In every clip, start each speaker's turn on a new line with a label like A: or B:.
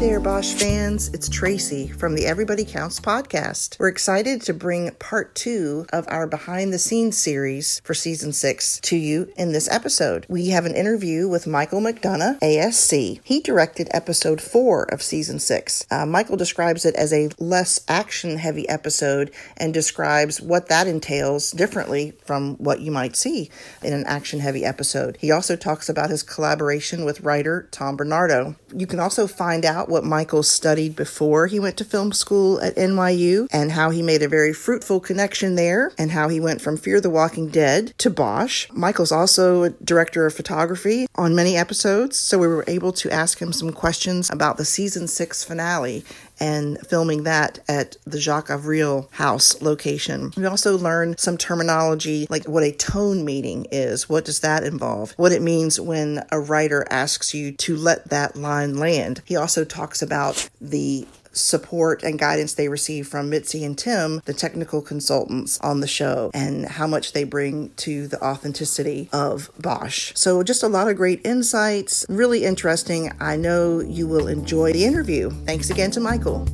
A: there, Bosch fans. It's Tracy from the Everybody Counts podcast. We're excited to bring part two of our behind the scenes series for season six to you in this episode. We have an interview with Michael McDonough, ASC. He directed episode four of season six. Uh, Michael describes it as a less action heavy episode and describes what that entails differently from what you might see in an action heavy episode. He also talks about his collaboration with writer Tom Bernardo. You can also find out what Michael studied before he went to film school at NYU and how he made a very fruitful connection there and how he went from Fear the Walking Dead to Bosch. Michael's also a director of photography on many episodes, so we were able to ask him some questions about the season six finale and filming that at the Jacques Avril house location. We also learned some terminology like what a tone meeting is. What does that involve? What it means when a writer asks you to let that line land. He also talks about the support and guidance they receive from Mitzi and Tim, the technical consultants on the show, and how much they bring to the authenticity of Bosch. So, just a lot of great insights, really interesting. I know you will enjoy the interview. Thanks again to Michael.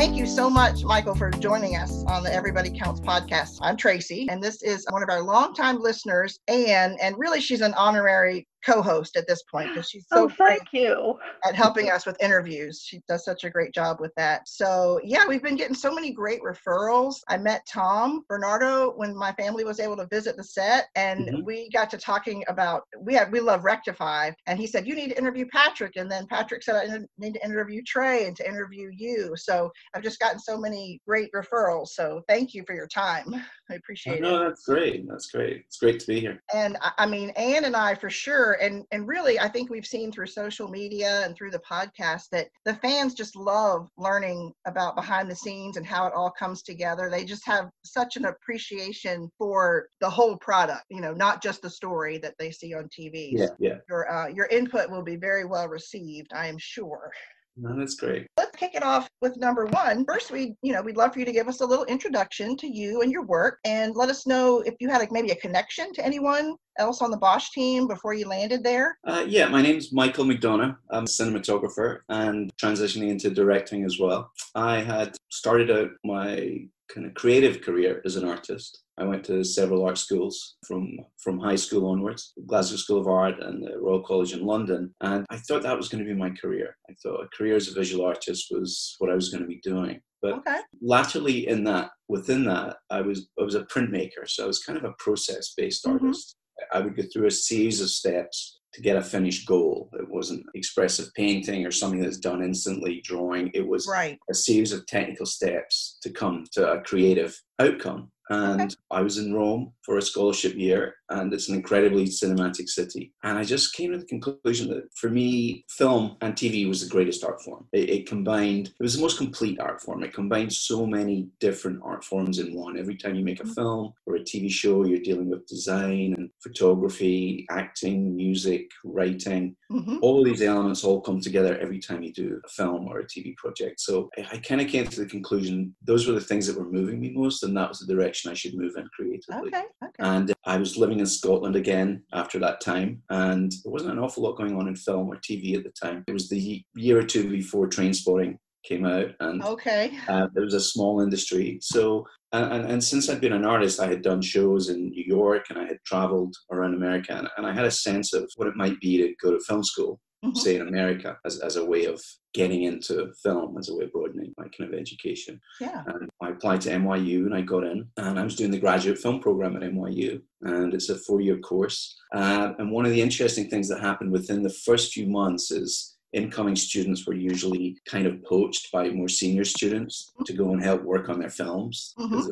A: Thank you so much, Michael, for joining us on the Everybody Counts podcast. I'm Tracy, and this is one of our longtime listeners, Anne, and really she's an honorary co-host at this point because she's so
B: oh, thank you
A: at helping us with interviews. She does such a great job with that. So yeah, we've been getting so many great referrals. I met Tom Bernardo when my family was able to visit the set, and mm-hmm. we got to talking about we had we love Rectify, and he said you need to interview Patrick, and then Patrick said I need to interview Trey and to interview you. So I've just gotten so many great referrals. So thank you for your time. I appreciate
C: oh, no, it. No, that's great. That's great. It's great to be here.
A: And I mean, Anne and I for sure, and and really, I think we've seen through social media and through the podcast that the fans just love learning about behind the scenes and how it all comes together. They just have such an appreciation for the whole product, you know, not just the story that they see on TV.
C: Yeah, yeah.
A: Your uh, your input will be very well received, I am sure.
C: No, that's great.
A: Let's kick it off with number one. First, we, you know, we'd love for you to give us a little introduction to you and your work, and let us know if you had like maybe a connection to anyone else on the Bosch team before you landed there.
C: Uh, yeah, my name's Michael McDonough. I'm a cinematographer and transitioning into directing as well. I had started out my kind of creative career as an artist. I went to several art schools from from high school onwards, Glasgow School of Art and the Royal College in London, and I thought that was going to be my career. I thought a career as a visual artist was what I was going to be doing. But okay. latterly, in that within that, I was I was a printmaker, so I was kind of a process based mm-hmm. artist. I would go through a series of steps to get a finished goal. It wasn't expressive painting or something that's done instantly, drawing. It was
A: right.
C: a series of technical steps to come to a creative outcome and okay. I was in Rome for a scholarship year, and it's an incredibly cinematic city. And I just came to the conclusion that for me, film and TV was the greatest art form. It, it, combined, it was the most complete art form. It combined so many different art forms in one. Every time you make a mm-hmm. film or a TV show, you're dealing with design and photography, acting, music, writing. Mm-hmm. All these elements all come together every time you do a film or a TV project. So I, I kind of came to the conclusion those were the things that were moving me most, and that was the direction direction I should move in creatively.
A: Okay, okay.
C: And I was living in Scotland again after that time, and there wasn't an awful lot going on in film or TV at the time. It was the year or two before Trainspotting came out, and
A: okay,
C: uh, there was a small industry. So, and, and, and, since I'd been an artist, I had done shows in New York, and I had traveled around America, and, and I had a sense of what it might be to go to film school mm-hmm. say in America as, as a way of getting into film as a way of broadening my kind of education.
A: Yeah.
C: And I applied to NYU and I got in and I was doing the graduate film program at NYU and it's a four-year course. Uh, and one of the interesting things that happened within the first few months is incoming students were usually kind of poached by more senior students to go and help work on their films. Mm-hmm.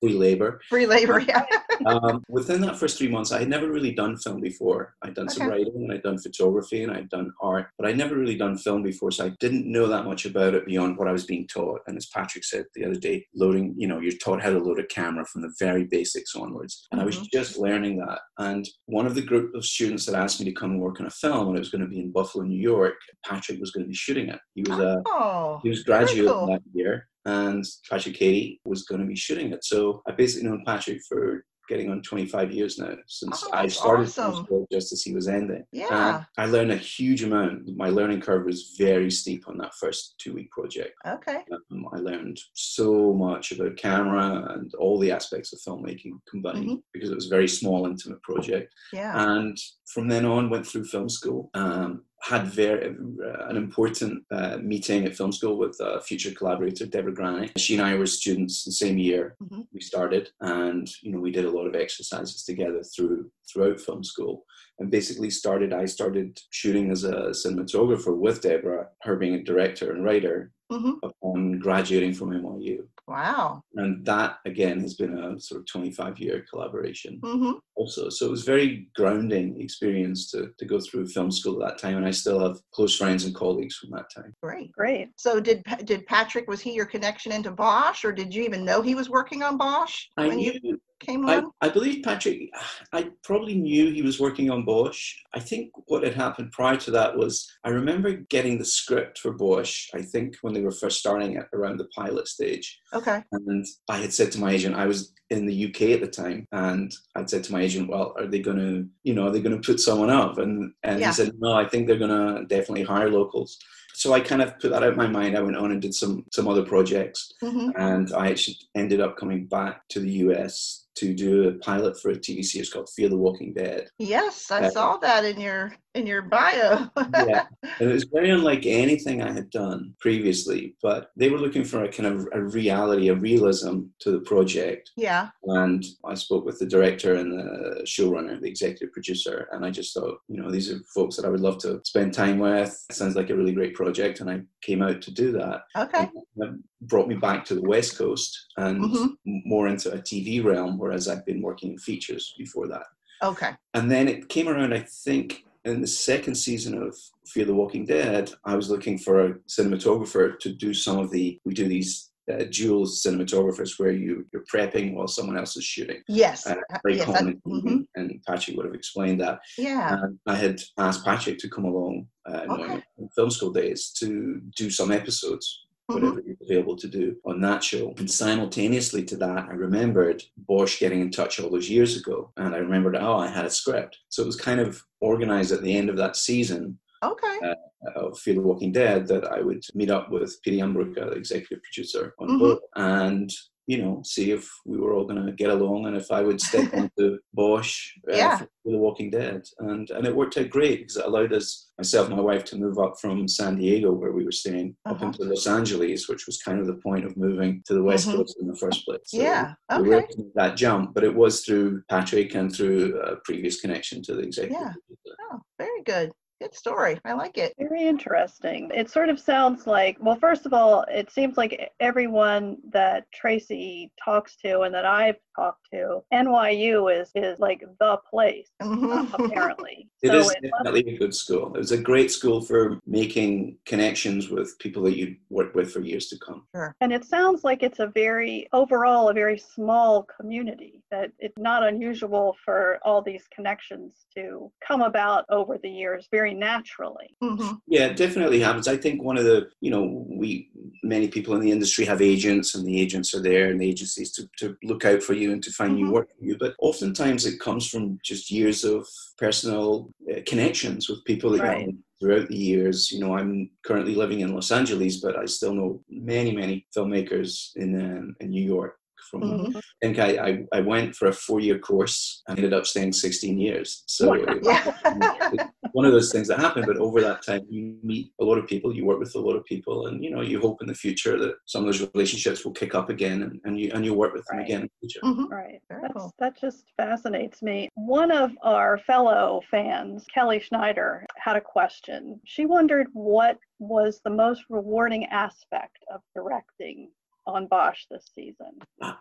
C: free labor.
A: Free labor, yeah.
C: um, within that first three months, I had never really done film before. I'd done okay. some writing and I'd done photography and I'd done art, but I'd never really done film before. So I didn't know that much about it beyond what I was being taught. And as Patrick said the other day, loading, you know, you're taught how to load a camera from the very basics onwards. And mm-hmm. I was mm-hmm. just learning that. And one of the group of students that asked me to come and work on a film, and it was going to be in Buffalo, New York, Patrick was going to be shooting it. He was a oh, he was graduate cool. that year and Patrick Cady was going to be shooting it. So I basically known Patrick for getting on 25 years now since
A: Oh,
C: I started
A: awesome.
C: film school just as he was ending.
A: Yeah.
C: And I learned a huge amount. My learning curve was very steep on that first two week project.
A: Okay.
C: Um, I learned so much about camera and all the aspects of filmmaking combined
A: Mhm.
C: because it was a very small, intimate project.
A: Yeah.
C: And from then on, went through film school. Um, had very uh, an important uh, meeting at film school with a future collaborator, Debra Granik. She and I were students the same year
A: Mhm.
C: we started, and you know we did a lot of exercises together through throughout film school. And basically started. I started shooting as a cinematographer with Debra, her being a director and writer,
A: hmm
C: upon graduating from NYU.
A: Wow.
C: And that again has been a sort of 25 year collaboration
A: hmm
C: also. So it was very grounding experience to, to go through film school at that time. And I still have close friends and colleagues from that time.
A: Great.
B: Great.
A: So did did Patrick was he your connection into Bosch, or did you even know he was working on Bosch
C: I
A: when
C: knew,
A: you came
C: I,
A: on?
C: I believe Patrick, I probably knew he was working on Bosch. I think what had happened prior to that was I remember getting the script for Bosch, I think when they were first starting it around the pilot stage.
A: Okay.
C: And I had said to my agent, I was in the UK at the time, and I'd said to my agent, "Well, are they going to, you know, are they going to put someone up?" And and
A: Yeah.
C: he said, "No, I think they're going to definitely hire locals." So I kind of put that out of my mind. I went on and did some some other projects,
A: hmm
C: and I actually ended up coming back to the US to do a pilot for a TV series called Fear the Walking Dead.
A: Yes, I
C: Uh,
A: saw that in your in your bio.
C: Yeah. And it was very unlike anything I had done previously, but they were looking for a kind of a reality, a realism to the project.
A: yeah.
C: And I spoke with the director and the showrunner, the executive producer, and I just thought, you know, these are folks that I would love to spend time with. It sounds like a really great project, and I came out to do that.
A: Okay.
C: That brought me back to the West Coast and
A: Mhm.
C: more into a TV realm, whereas I've been working in features before that.
A: Okay.
C: And then it came around, I think, in the second season of Fear the Walking Dead, I was looking for a cinematographer to do some of the, we do these uh, dual cinematographers where you, you're prepping while someone else is shooting.
A: Yes.
C: Uh, very
A: yes.
C: Common,
A: mhm.
C: and Patrick would have explained that.
A: Yeah.
C: And I had asked Patrick to come along uh, in
A: Okay.
C: my film school days to do some episodes. Whatever he was able to do on that show. And simultaneously to that, I remembered Bosch getting in touch all those years ago. And I remembered, oh, I had a script. So it was kind of organized at the end of that season
A: Okay.
C: uh, of Fear the Walking Dead that I would meet up with Pieter Jan Brugge, the executive producer, on
A: Mhm.
C: board and you know, see if we were all going to get along and if I would step onto Bosch uh,
A: Yeah.
C: for The Walking Dead. And and it worked out great because it allowed us, myself and my wife, to move up from San Diego, where we were staying, up
A: Uh-huh.
C: into Los Angeles, which was kind of the point of moving to the West
A: Mhm.
C: Coast in the first place. So
A: yeah.
C: We
A: Okay.
C: able that jump, but it was through Patrick and through a previous connection to the executive
A: Yeah. Oh, very good. Good story. I like it.
B: Very interesting. It sort of sounds like, well, first of all, it seems like everyone that Tracy talks to and that I've talked to, NYU is is like the place,
A: Mhm.
B: apparently.
C: It
B: so
C: is
B: it must
C: definitely a good school. It was a great school for making connections with people that you'd work with for years to come. Sure.
B: And it sounds like it's a very, overall, a very small community, that it's not unusual for all these connections to come about over the years very naturally.
A: Mhm.
C: Yeah, it definitely happens. I think one of the, you know, we, many people in the industry have agents and the agents are there and the agencies to, to look out for you and to find
A: Mhm.
C: new work for you. But oftentimes it comes from just years of personal uh, connections with people that
B: Right.
C: you know throughout the years. You know, I'm currently living in Los Angeles, but I still know many, many filmmakers in, um, in New York. From
A: Mhm.
C: I think I, I, I went for a four year course and ended up staying 16 years. So
B: Wow.
C: it-
A: Yeah.
C: it's one of those things that happen, but over that time you meet a lot of people, you work with a lot of people, and you know, you hope in the future that some of those relationships will kick up again and, and you and you work with them
B: Right.
C: again in the future.
A: Mhm.
B: Right. That's, that just fascinates me. One of our fellow fans, Kelly Schneider, had a question. She wondered what was the most rewarding aspect of directing on Bosch this season.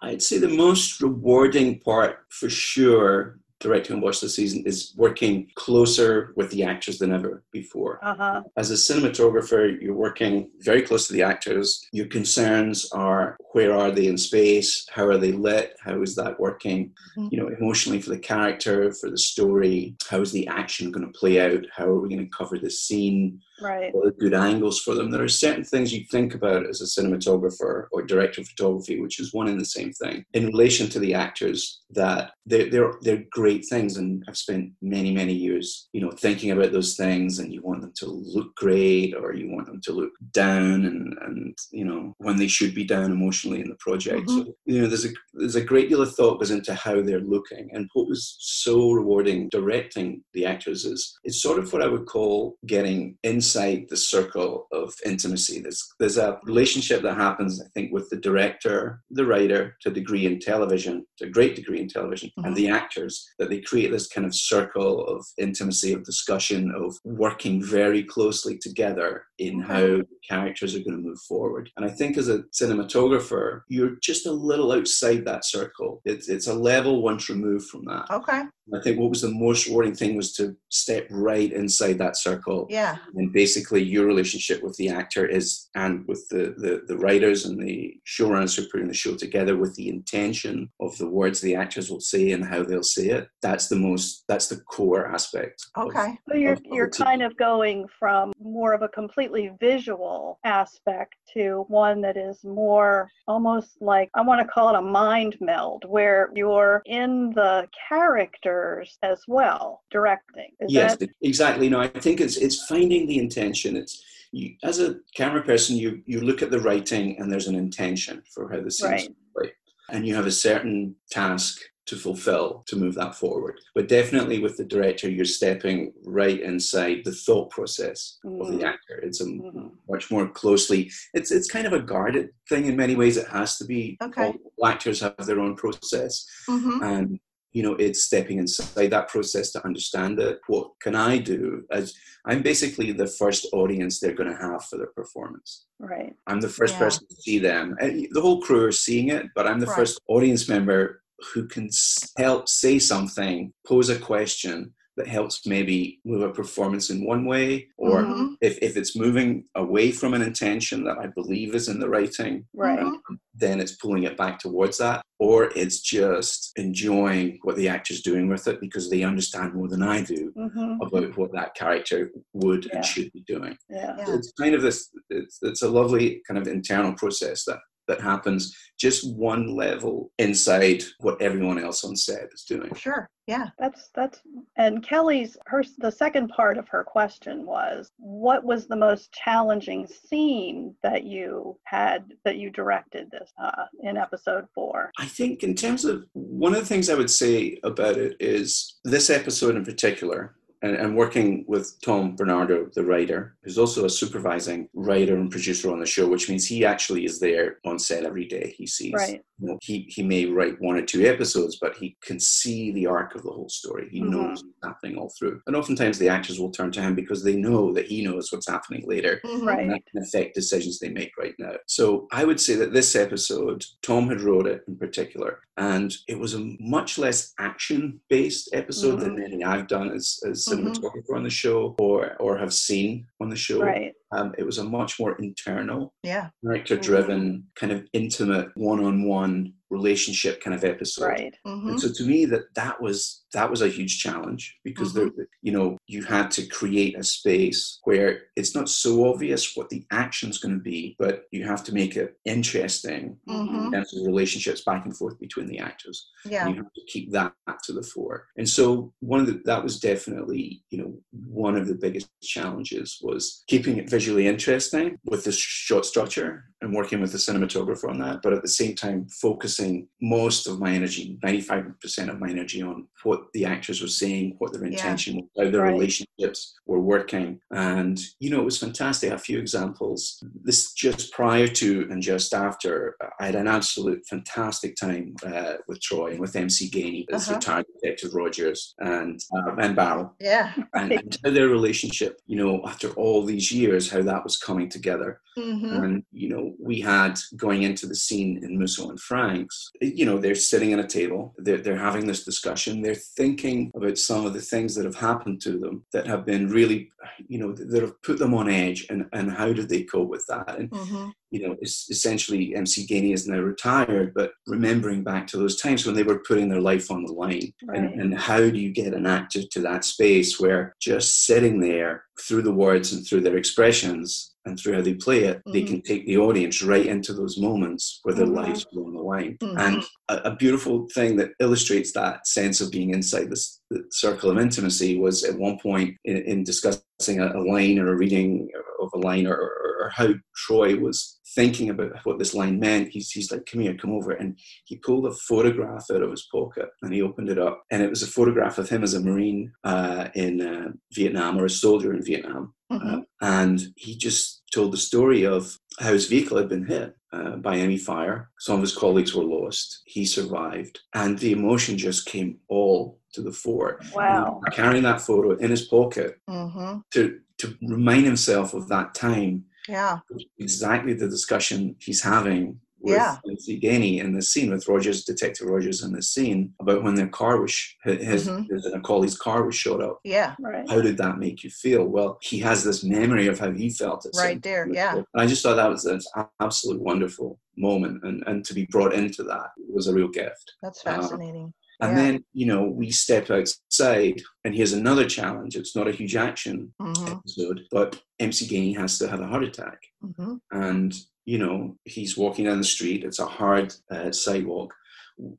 C: I'd say the most rewarding part for sure directing and Bosch this season is working closer with the actors than ever before.
B: Uh-huh.
C: As a cinematographer, you're working very close to the actors. Your concerns are where are they in space? How are they lit? How is that working?
A: Mhm.
C: You know, emotionally for the character, for the story. How is the action going to play out? How are we going to cover this scene?
B: Right.
C: Are good angles for them? There are certain things you think about as a cinematographer or director of photography, which is one and the same thing. In relation to the actors, that they're, they're, they're great things. And I've spent many, many years, you know, thinking about those things and you want them to look great or you want them to look down and, and you know, when they should be down emotionally in the project. Mm-hmm. So, you know, there's a, there's a great deal of thought goes into how they're looking. And what was so rewarding directing the actors is it's sort of what I would call getting inside the circle of intimacy. There's, there's a relationship that happens, I think, with the director, the writer, to a degree in television, to a great degree in television,
A: Mhm.
C: and the actors, that they create this kind of circle of intimacy, of discussion, of working very closely together in
A: Okay.
C: how characters are going to move forward. And I think as a cinematographer, you're just a little outside that circle. It's, it's a level once removed from that.
A: Okay.
C: I think what was the most rewarding thing was to step right inside that circle.
A: Yeah.
C: And basically, your relationship with the actor is, and with the, the, the writers and the showrunners who are putting the show together with the intention of the words the actors will say and how they'll say it. That's the most, that's the core aspect. of-
A: Okay.
B: So you're
C: of- of
B: you're
C: the team.
B: kind of going from more of a completely visual aspect to one that is more almost like I want to call it a mind meld where you're in the characters as well directing. Is
C: yes,
B: that
C: exactly. No, I think it's it's finding the intention. It's you, as a camera person, you you look at the writing and there's an intention for how the scene's
B: Right.
C: right, and you have a certain task to fulfill to move that forward. But definitely with the director, you're stepping right inside the thought process of
B: Mhm.
C: the actor. It's a
B: Mhm.
C: much more closely. It's it's kind of a guarded thing in many ways. It has to be.
A: Okay.
C: All actors have their own process
A: Mm-hmm.
C: and you know it's stepping inside that process to understand it what can i do as i'm basically the first audience they're going to have for their performance
B: right?
C: i'm the first
A: Yeah.
C: person to see them And the whole crew are seeing it but i'm the
A: Right.
C: first audience member who can help say something pose a question that helps maybe move a performance in one way or
A: Mhm.
C: if, if it's moving away from an intention that i believe is in the writing
B: Right.
A: Mhm.
C: then it's pulling it back towards that, or it's just enjoying what the actor's doing with it because they understand more than I do
B: hmm
C: about what that character would
B: Yeah.
C: and should be doing.
B: Yeah.
A: Yeah.
C: So it's kind of this, it's, it's a lovely kind of internal process that, that happens just one level inside what everyone else on set is doing.
A: Sure. Yeah.
B: That's that's and Kelly's her the second part of her question was what was the most challenging scene that you had that you directed this uh, in episode four?
C: I think, in terms of one of the things I would say about it is this episode in particular, and, and working with Tom Bernardo, the writer, who's also a supervising writer and producer on the show, which means he actually is there on set every day. He sees,
B: Right.
C: you know, he, he may write one or two episodes, but he can see the arc of the whole story. He
B: Mhm.
C: knows what's happening all through. And oftentimes the actors will turn to him because they know that he knows what's happening later
A: Mhm.
B: Right.
C: and that can affect decisions they make right now. So I would say that this episode, Tom had wrote it in particular, and it was a much less action-based episode than many I've done as, as Cinematographer on the show or or have seen on the show.
B: Right.
C: Um, it was a much more internal,
A: Yeah.
C: character-driven, kind of intimate, one-on-one relationship kind of episode.
B: Right.
A: Mm-hmm.
C: And so to me that that was that was a huge challenge because there you know you had to create a space where it's not so obvious what the action's going to be but you have to make it interesting
A: Mhm.
C: in terms of relationships back and forth between the actors
A: Yeah.
C: you have to keep that to the fore and so one of the that was definitely you know one of the biggest challenges was keeping it visually interesting with the shot structure and working with the cinematographer on that but at the same time focusing most of my energy 95% of my energy on what the actors were saying what their
A: Yeah.
C: intention was how their
B: Right.
C: relationships were working and you know it was fantastic a few examples this just prior to and just after i had an absolute fantastic time uh, with troy and with mc gainey as
A: Uh-huh.
C: retired detective rogers and uh, and barrel
A: Yeah.
C: and, and how their relationship you know after all these years how that was coming together
A: Mm-hmm.
C: and you know we had going into the scene in musso and franks you know they're sitting at a table they're, they're having this discussion they're thinking about some of the things that have happened to them that have been really, you know, that have put them on edge and, and how did they cope with that? And, mm-hmm. You know, it's essentially MC Gainey is now retired, but remembering back to those times when they were putting their life on the line right. and, and how do you get an actor to that space where just sitting there through the words and through their expressions and through how they play it, mm-hmm. they can take the audience right into those moments where their mm-hmm. lives are on the line. Mm-hmm. And a, a, beautiful thing that illustrates that sense of being inside this circle of intimacy was at one point in, in discussing a, a, line or a reading of a line or, or, or how Troy was thinking about what this line meant, he's, he's like, come here, come over. And he pulled a photograph out of his pocket and he opened it up. And it was a photograph of him as a Marine uh, in uh, Vietnam or a soldier in Vietnam. Mm-hmm. Uh, and he just told the story of how his vehicle had been hit uh, by enemy fire. Some of his colleagues were lost. He survived. And the emotion just came all to the fore.
B: Wow.
C: Carrying that photo in his pocket mm-hmm. to, to remind himself of that time
A: yeah.
C: Exactly the discussion he's having with yeah. Gainey in the scene with Rogers, Detective Rogers in the scene about when their car was his, mm-hmm. his a collie's car was shot up.
A: Yeah.
B: Right.
C: How did that make you feel? Well, he has this memory of how he felt
A: it. Right there. Yeah. And
C: I just thought that was an absolute wonderful moment, and and to be brought into that was a real gift.
A: That's fascinating. Uh,
C: and yeah. then, you know, we step outside, and here's another challenge. It's not a huge action mm-hmm. episode, but MC Gainey has to have a heart attack. Mm-hmm. And, you know, he's walking down the street. It's a hard uh, sidewalk.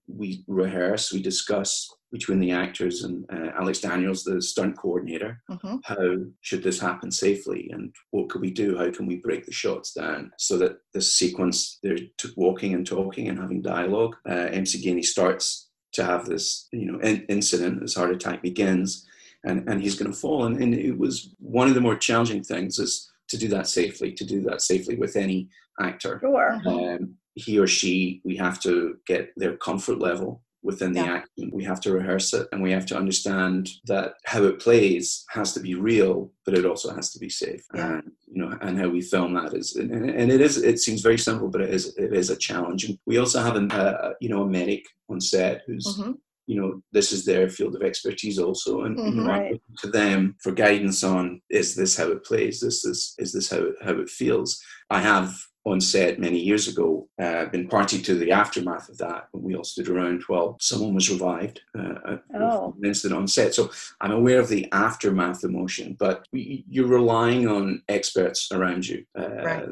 C: We rehearse, we discuss between the actors and uh, Alex Daniels, the stunt coordinator, mm-hmm. how should this happen safely and what could we do? How can we break the shots down so that this sequence, they're walking and talking and having dialogue. Uh, MC Gainey starts to have this you know in, incident this heart attack begins and and he's going to fall. And, and it was one of the more challenging things is to do that safely to do that safely with any actor.
B: Sure.
C: Um, he or she we have to get their comfort level within the yeah. action. We have to rehearse it and we have to understand that how it plays has to be real, but it also has to be safe. Yeah. And you know, and how we film that is, and, and, it is. It seems very simple, but it is. It is a challenge. And we also have a, uh, you know, a medic on set who's. Mm-hmm. You know, this is their field of expertise also, and mm-hmm, you know, right. to them for guidance on is this how it plays? This is is this how it, how it feels? I have on set many years ago, uh, been party to the aftermath of that. We all stood around while someone was revived, uh, oh. an incident on set. So I'm aware of the aftermath emotion, but you're relying on experts around you. Uh, right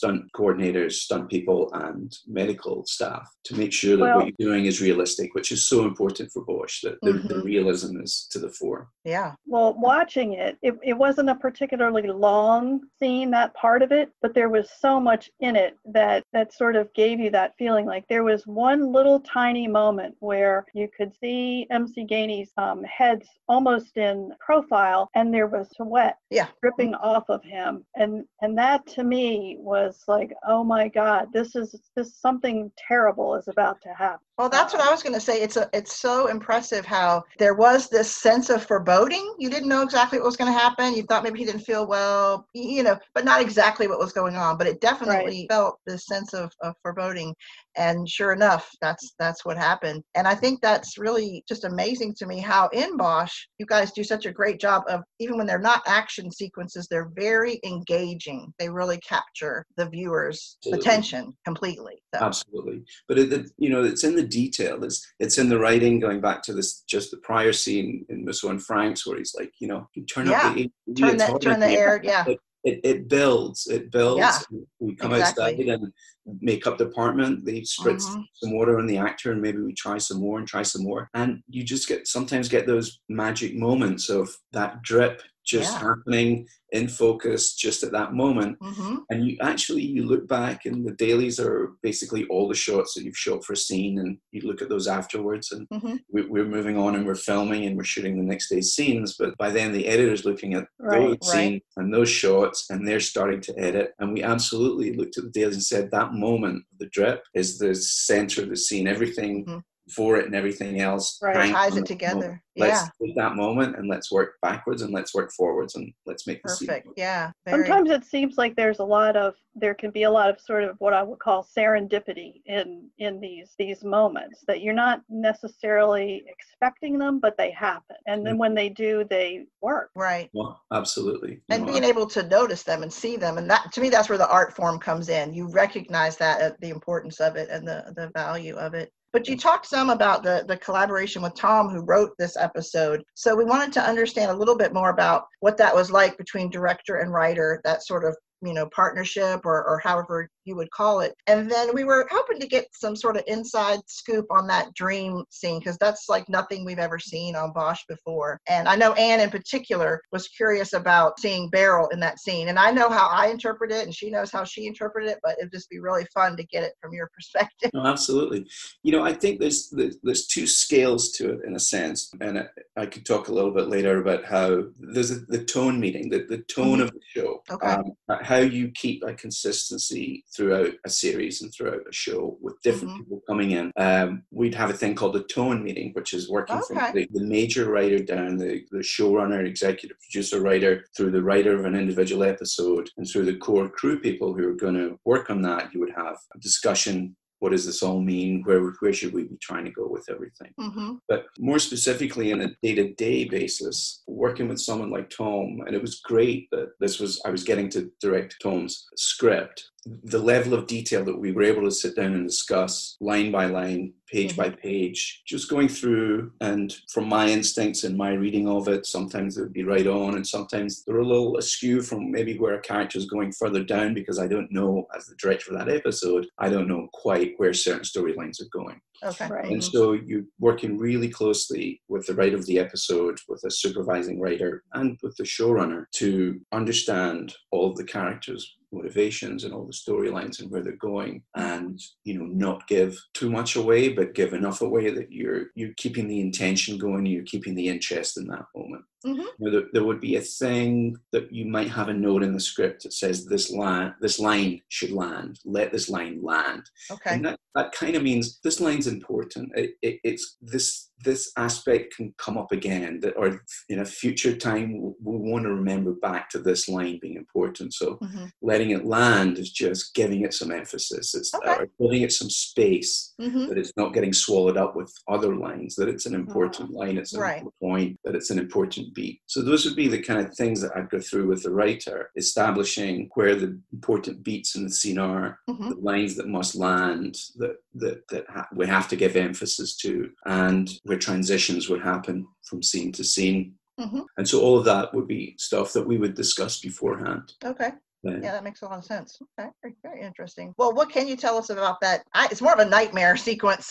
C: stunt coordinators, stunt people, and medical staff to make sure that well, what you're doing is realistic, which is so important for Bosch, that the, mm-hmm. the, realism is to the fore.
A: Yeah.
B: Well, watching it, it, it wasn't a particularly long scene, that part of it, but there was so much in it that, that sort of gave you that feeling. Like there was one little tiny moment where you could see MC Gainey's um, heads almost in profile, and there was sweat
A: yeah.
B: dripping off of him. And, and that to me was was like, oh my God, this is this something terrible is about to happen.
A: Well, that's what I was going to say. It's a, it's so impressive how there was this sense of foreboding. You didn't know exactly what was going to happen. You thought maybe he didn't feel well, you know, but not exactly what was going on. But it definitely right. felt this sense of, of foreboding. And sure enough, that's that's what happened. And I think that's really just amazing to me how in Bosch you guys do such a great job of even when they're not action sequences, they're very engaging. They really capture the viewer's Absolutely. attention completely.
C: So. Absolutely. But it, you know, it's in the detail. It's it's in the writing. Going back to this, just the prior scene in Musso and Frank's, where he's like, you know, turn
A: yeah.
C: up the
A: turn the turn the air, yeah.
C: It, it, builds. It builds. Yeah. We come exactly. outside and makeup department. They spritz mm-hmm. some water on the actor, and maybe we try some more and try some more. And you just get sometimes get those magic moments of that drip just yeah. happening in focus just at that moment mm-hmm. and you actually you look back and the dailies are basically all the shots that you've shot for a scene and you look at those afterwards and mm-hmm. we, are moving on and we're filming and we're shooting the next day's scenes but by then the editor's looking at right, those right. scenes and those shots and they're starting to edit and we absolutely looked at the dailies and said that moment the drip is the center of the scene everything mm-hmm for it and everything else
B: Right.
A: ties it together.
C: Let's
A: Yeah,
C: take that moment and let's work backwards and let's work forwards and let's make the
A: perfect.
C: work.
A: Yeah, very.
B: Sometimes it seems like there's a lot of there can be a lot of sort of what I would call serendipity in in these these moments that you're not necessarily expecting them, but they happen, and then when they do, they work.
A: Right.
C: Well, absolutely.
A: And
C: No,
A: being able to notice them and see them, and that to me, that's where the art form comes in. You recognize that uh, the importance of it and the the value of it. But you talked some about the the collaboration with Tom, who wrote this episode. So we wanted to understand a little bit more about what that was like between director and writer. That sort of you know partnership or, or however you would call it and then we were hoping to get some sort of inside scoop on that dream scene because that's like nothing we've ever seen on bosch before and i know anne in particular was curious about seeing barrel in that scene and i know how i interpret it and she knows how she interpreted it but it'd just be really fun to get it from your perspective
C: No, absolutely. You know, I think there's there's two scales to it in a sense, and I, could talk a little bit later about how there's a, the tone meeting, the, the tone
A: Mhm.
C: of the show,
A: Okay.
C: um, how you keep a consistency throughout a series and throughout a show with different
A: Mhm.
C: people coming in. Um, we'd have a thing called a tone meeting, which is working
A: Okay.
C: from the, the major writer down, the, the showrunner, executive producer, writer, through the writer of an individual episode, and through the core crew people who are going to work on that. You would have a discussion what does this all mean? Where where should we be trying to go with everything?
A: hmm
C: But more specifically, on a day to day basis, working with someone like Tom, and it was great that this was I was getting to direct Tom's script. The level of detail that we were able to sit down and discuss line by line, page by mm-hmm. page, just going through, and from my instincts and my reading of it, sometimes it would be right on, and sometimes they're a little askew from maybe where a character is going further down because I don't know, as the director of that episode, I don't know quite where certain storylines are going.
A: Okay
B: Right.
C: And so you're working really closely with the writer of the episode, with a supervising writer, and with the showrunner to understand all of the characters' motivations and all the storylines and where they're going, and you know not give too much away, but give enough away that you're you're keeping the intention going, you're keeping the interest in that moment.
A: Mhm.
C: You know, there, there would be a thing that you might have a note in the script that says this line this line should land. Let this line land.
A: okay
C: And that, that kind of means this line's important. It, it, it's this this aspect can come up again, that or in a future time we want to remember back to this line being important. So
A: Mhm.
C: letting it land is just giving it some emphasis. It's
A: Okay.
C: or giving it some space
A: Mhm.
C: that it's not getting swallowed up with other lines. That it's an important line. It's an
A: Right.
C: important point. That it's an important beat. So those would be the kind of things that I'd go through with the writer, establishing where the important beats in the scene are,
A: Mhm.
C: the lines that must land, that that that ha- we have to give emphasis to, and where transitions would happen from scene to scene.
A: Mhm.
C: And so all of that would be stuff that we would discuss beforehand.
A: okay
C: Uh,
A: Yeah, that makes a lot of sense. Okay, very, very interesting. Well, what can you tell us about that? I, it's more of a nightmare sequence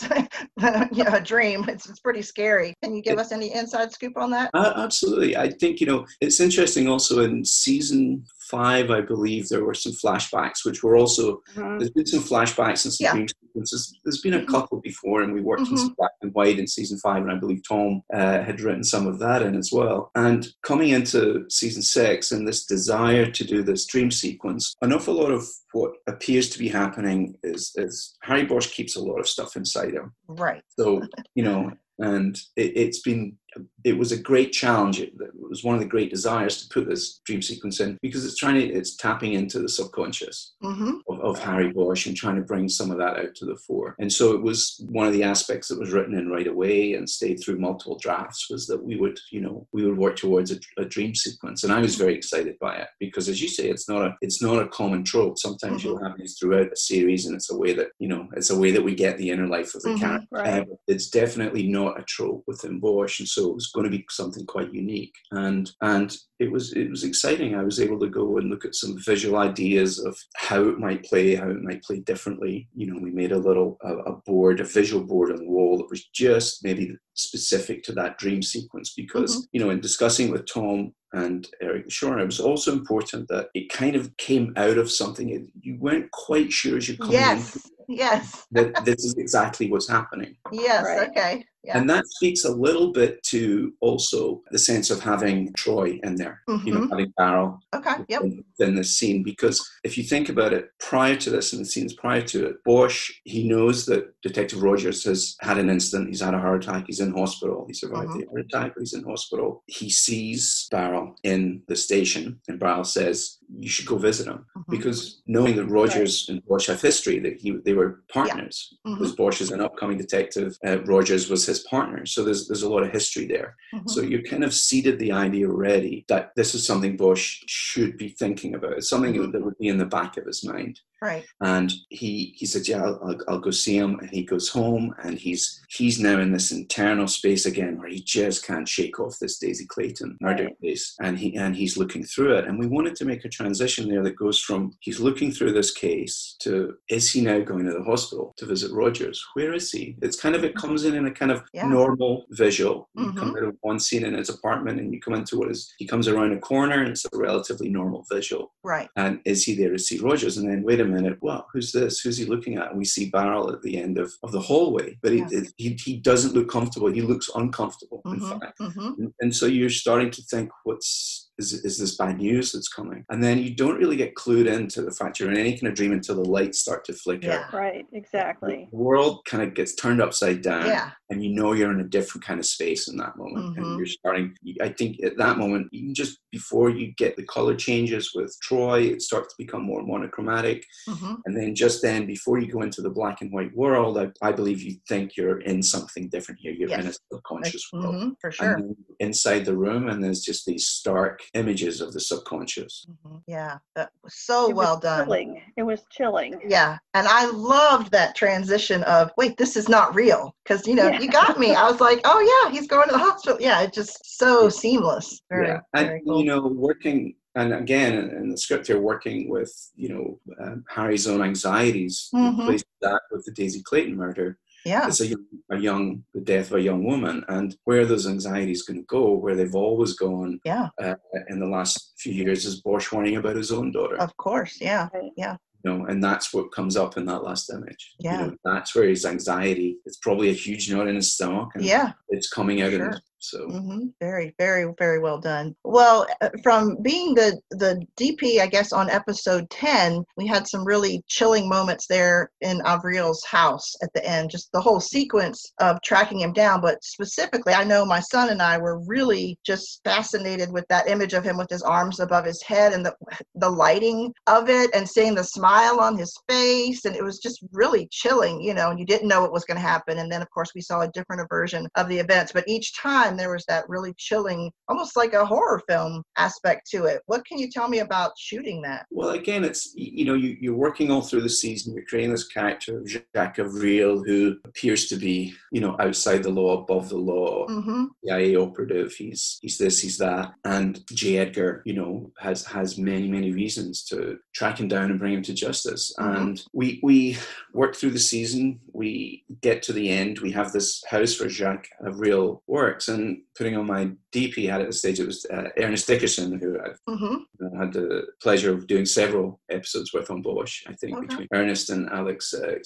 A: than you know, a dream. It's, it's pretty scary. Can you give us any inside scoop on that?
C: Uh, absolutely. I think, you know, it's interesting also in season five, I believe there were some flashbacks, which were also,
B: Mhm.
C: there's been some flashbacks and some
A: Yeah.
C: dream sequences. There's been a
A: Mhm.
C: couple before, and we worked on
A: Mm-hmm.
C: some black and white in season five, and I believe Tom uh, had written some of that in as well. And coming into season six and this desire to do this dream sequence, an awful lot of what appears to be happening is, is Harry Bosch keeps a lot of stuff inside him.
A: Right.
C: So, you know, and it, it's been, it was a great challenge. It, it was one of the great desires to put this dream sequence in because it's trying to, it's tapping into the subconscious
A: Mm-hmm.
C: of, of Harry Bosch and trying to bring some of that out to the fore. And so it was one of the aspects that was written in right away and stayed through multiple drafts was that we would, you know, we would work towards a, a dream sequence. And I was very excited by it because, as you say, it's not a, it's not a common trope. Sometimes
A: Mhm.
C: you'll have these throughout a series, and it's a way that, you know, it's a way that we get the inner life of the
A: Mhm,
C: character.
B: right.
C: Uh, it's definitely not a trope within Bosch, and so it was going to be something quite unique. And and it was it was exciting. I was able to go and look at some visual ideas of how it might play, how it might play differently. You know, we made a little a, a board, a visual board on the wall that was just maybe specific to that dream sequence because mm-hmm. you know in discussing with Tom and Eric Shore, it was also important that it kind of came out of something that you weren't quite sure as you come in
A: Yes. Yes.
C: that this is exactly what's happening.
A: Yes.
B: Right.
A: Okay. Yeah.
C: And that speaks a little bit to also the sense of having Troy in there, there. Mm-hmm. You know, mm-hmm. Barrel
A: okay, yep.
C: in, this scene because if you think about it, prior to this and the scenes prior to it, Bosch he knows that Detective Rogers has had an incident. He's had a heart attack. He's in hospital. He survived mm-hmm. the heart attack. He's in hospital. He sees Barrel in the station, and Barrel says, "You should go visit him," mm-hmm. because knowing that Rogers right. and Bosch have history, that he they were partners. Yeah. Mm-hmm. Because Bosch is an upcoming detective, uh, Rogers was his partner. So there's there's a lot of history there. Mm-hmm. So you kind of seeded the idea already that this is something Bosch should be thinking about. It's something mm-hmm. that would be in the back of his mind.
A: Right.
C: And he he said, "Yeah, I'll, I'll, go see him." And he goes home, and he's he's now in this internal space again where he just can't shake off this Daisy Clayton murder right. case, and he and he's looking through it. And we wanted to make a transition there that goes from he's looking through this case to is he now going to the hospital to visit Rogers? Where is he? It's kind of it comes in in a kind of yeah. normal visual. You mm-hmm. come out of one scene in his apartment, and you come into what is he comes around a corner, and it's a relatively normal visual.
A: Right.
C: And is he there to see Rogers? And then wait a minute, well, who's this? Who's he looking at? And we see Barrel at the end of, of the hallway, but yes. he, he, he doesn't look comfortable. He looks uncomfortable, mm-hmm, in fact. Mm-hmm. And, and so you're starting to think, what's is, is this bad news that's coming? And then you don't really get clued into the fact you're in any kind of dream until the lights start to flicker.
B: Yeah, right, exactly.
C: The world kind of gets turned upside down.
A: Yeah.
C: And you know you're in a different kind of space in that moment. Mm-hmm. And you're starting, I think at that moment, even just before you get the color changes with Troy, it starts to become more monochromatic. Mm-hmm. And then just then, before you go into the black and white world, I, I believe you think you're in something different here. You're yes. in a subconscious world.
A: Mm-hmm, for sure.
C: inside the room, and there's just these stark images of the subconscious.
A: Mm-hmm. Yeah, that was so
B: it
A: well
B: was
A: done.
B: Chilling. It was chilling.
A: Yeah, and I loved that transition of wait, this is not real because you know yeah. you got me. I was like, oh yeah, he's going to the hospital. Yeah, it's just so seamless. Very,
C: yeah, and cool. you know, working and again in the script here working with you know um, harry's own anxieties mm-hmm. that with the daisy clayton murder
A: yeah.
C: It's a young, a young, the death of a young woman, and where those anxieties going to go, where they've always gone.
A: Yeah.
C: Uh, in the last few years, is Bosch worrying about his own daughter.
A: Of course, yeah, yeah.
C: You know, and that's what comes up in that last image.
A: Yeah.
C: You know, that's where his anxiety. It's probably a huge knot in his stomach.
A: yeah.
C: It's coming out sure. in his so
A: mm-hmm. very, very, very well done. Well, uh, from being the the DP, I guess on episode ten, we had some really chilling moments there in Avril's house at the end. Just the whole sequence of tracking him down, but specifically, I know my son and I were really just fascinated with that image of him with his arms above his head and the the lighting of it, and seeing the smile on his face, and it was just really chilling, you know. And you didn't know what was going to happen, and then of course we saw a different version of the events, but each time time there was that really chilling, almost like a horror film aspect to it. What can you tell me about shooting that?
C: Well, again, it's you know you, you're working all through the season. You're creating this character of Jacques Avril who appears to be you know outside the law, above the law, mm-hmm. CIA operative. He's he's this, he's that, and J. Edgar, you know, has has many many reasons to track him down and bring him to justice. Mm-hmm. And we we work through the season. We get to the end. We have this house where Jacques Avril works, and putting on my DP hat at the stage, it was uh, Ernest Dickerson, who I've mm-hmm. had the pleasure of doing several episodes with on Bosch. I think okay. between Ernest and Alex uh,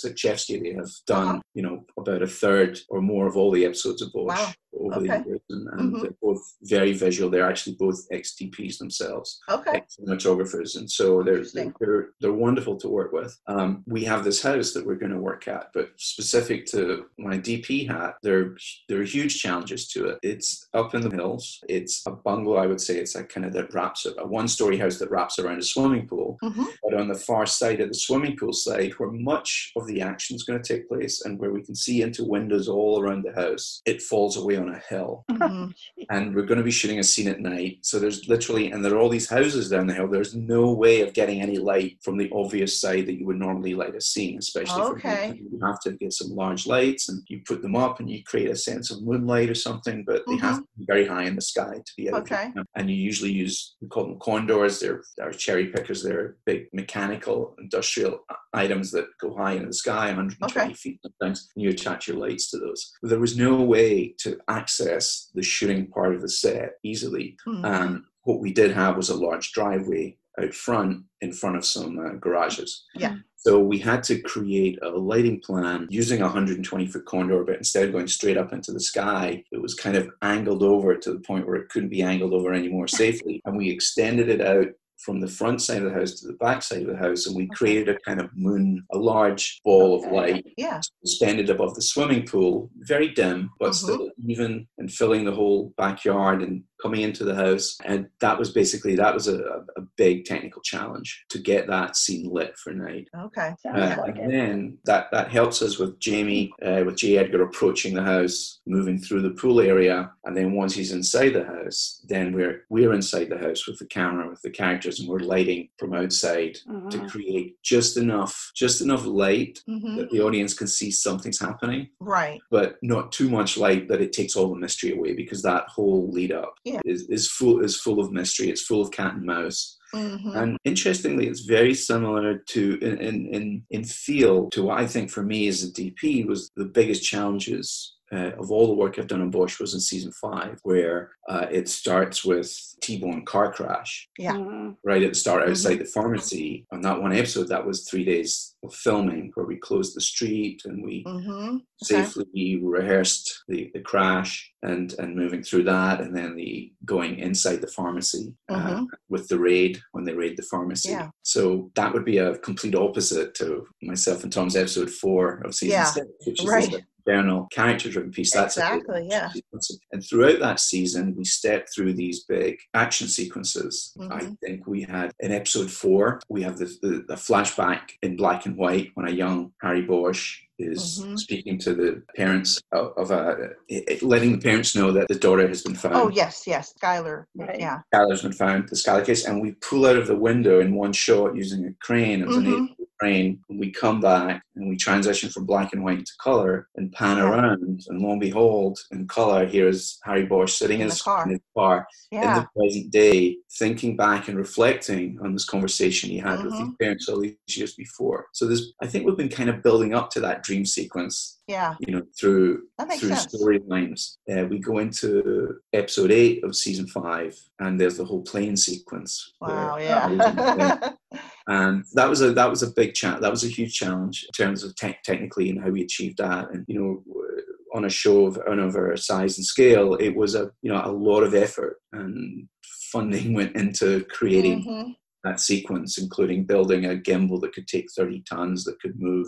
C: they have done, you know, about a third or more of all the episodes of Bosch. Wow over okay. the years, and, and mm-hmm. they're both very visual. They're actually both ex-DPs themselves,
A: okay,
C: cinematographers, and so they're they're they're wonderful to work with. Um, we have this house that we're going to work at, but specific to my DP hat, there there are huge challenges to it. It's up in the hills. It's a bungalow, I would say. It's a kind of that wraps a one-story house that wraps around a swimming pool. Mm-hmm. But on the far side of the swimming pool side, where much of the action is going to take place, and where we can see into windows all around the house, it falls away on a hill. Mm-hmm. and we're going to be shooting a scene at night. So there's literally, and there are all these houses down the hill. There's no way of getting any light from the obvious side that you would normally light a scene, especially
A: okay.
C: for you have to get some large lights and you put them up and you create a sense of moonlight or something, but mm-hmm. they have mm-hmm. to be very high in the sky to be able
A: okay.
C: to. And you usually use, we call them condors. They're, they're cherry pickers. They're big mechanical industrial items that go high in the sky, 120 okay. feet sometimes. And you attach your lights to those. There was no way to access the shooting part of the set easily. Mm-hmm. Um, what we did have was a large driveway out front in front of some uh, garages.
A: Yeah.
C: So we had to create a lighting plan using a 120 foot condor, but instead of going straight up into the sky, it was kind of angled over to the point where it couldn't be angled over anymore safely. And we extended it out from the front side of the house to the back side of the house, and we created a kind of moon, a large ball of light
A: Yeah.
C: suspended above the swimming pool, very dim, but
A: Mhm.
C: still even and filling the whole backyard and coming into the house. And that was basically that was a, a big technical challenge to get that scene lit for night.
A: Okay.
C: Uh,
B: like
C: and
B: it.
C: then that, that helps us with Jamie, uh, with J. Edgar approaching the house, moving through the pool area, and then once he's inside the house, then we're we're inside the house with the camera, with the characters, and we're lighting from outside to
B: Mhm.
C: create just enough, just enough light
A: hmm
C: that the audience can see something's happening,
A: Right.
C: but not too much light that it takes all the mystery away because that whole lead up
A: Yeah.
C: Is, is full is full of mystery. It's full of cat and mouse.
A: hmm
C: And interestingly, it's very similar to in, in in in feel to what I think for me as a DP was the biggest challenges. Uh, of all the work I've done on Bosch was in season five, where uh, it starts with T-bone car crash
A: Yeah.
B: Mhm.
C: right at the start
A: Mhm.
C: outside the pharmacy. On that one episode, that was three days of filming where we closed the street and we
A: hmm
C: safely rehearsed the, the crash and and moving through that and then the going inside the pharmacy uh,
A: Mhm.
C: with the raid when they raid the pharmacy
A: Yeah.
C: so that would be a complete opposite to myself and tom's episode four of season
A: Yeah.
C: six which is
A: Right.
C: This internal character driven piece that's a big
A: Exactly, yeah.
C: sequence. and throughout that season we stepped through these big action sequences i
A: Mhm.
C: think we had in episode four we have the, the, the flashback in black and white when a young harry bosch is
A: Mhm.
C: speaking to the parents of, of a letting the parents know that the daughter has been found
A: Oh yes, yes, Skylar.
B: Right.
A: Yeah.
C: Skylar's been found, the Skylar case, and we pull out of the window in one shot using a crane. It was an Crane. And we come back and we transition from black and white to color and pan
A: Yeah.
C: around. And lo and behold, in color, here's Harry Bosch sitting in,
A: In
C: his,
A: car.
C: in his car in the present day, thinking back and reflecting on this conversation he had with his
A: Mhm.
C: parents all these years before. So there's, I think we've been kind of building up to that dream sequence
A: Yeah.
C: you know, through through storylines. Uh, we go into episode eight of season five, and there's the whole plane sequence.
A: Wow. Yeah.
C: and that was a that was a big chat. That was a huge challenge in terms of te- technically and how we achieved that. And you know, on a show of, on of our size and scale, it was a you know a lot of effort and funding went into creating
A: Mhm.
C: that sequence, including building a gimbal that could take 30 tons that could move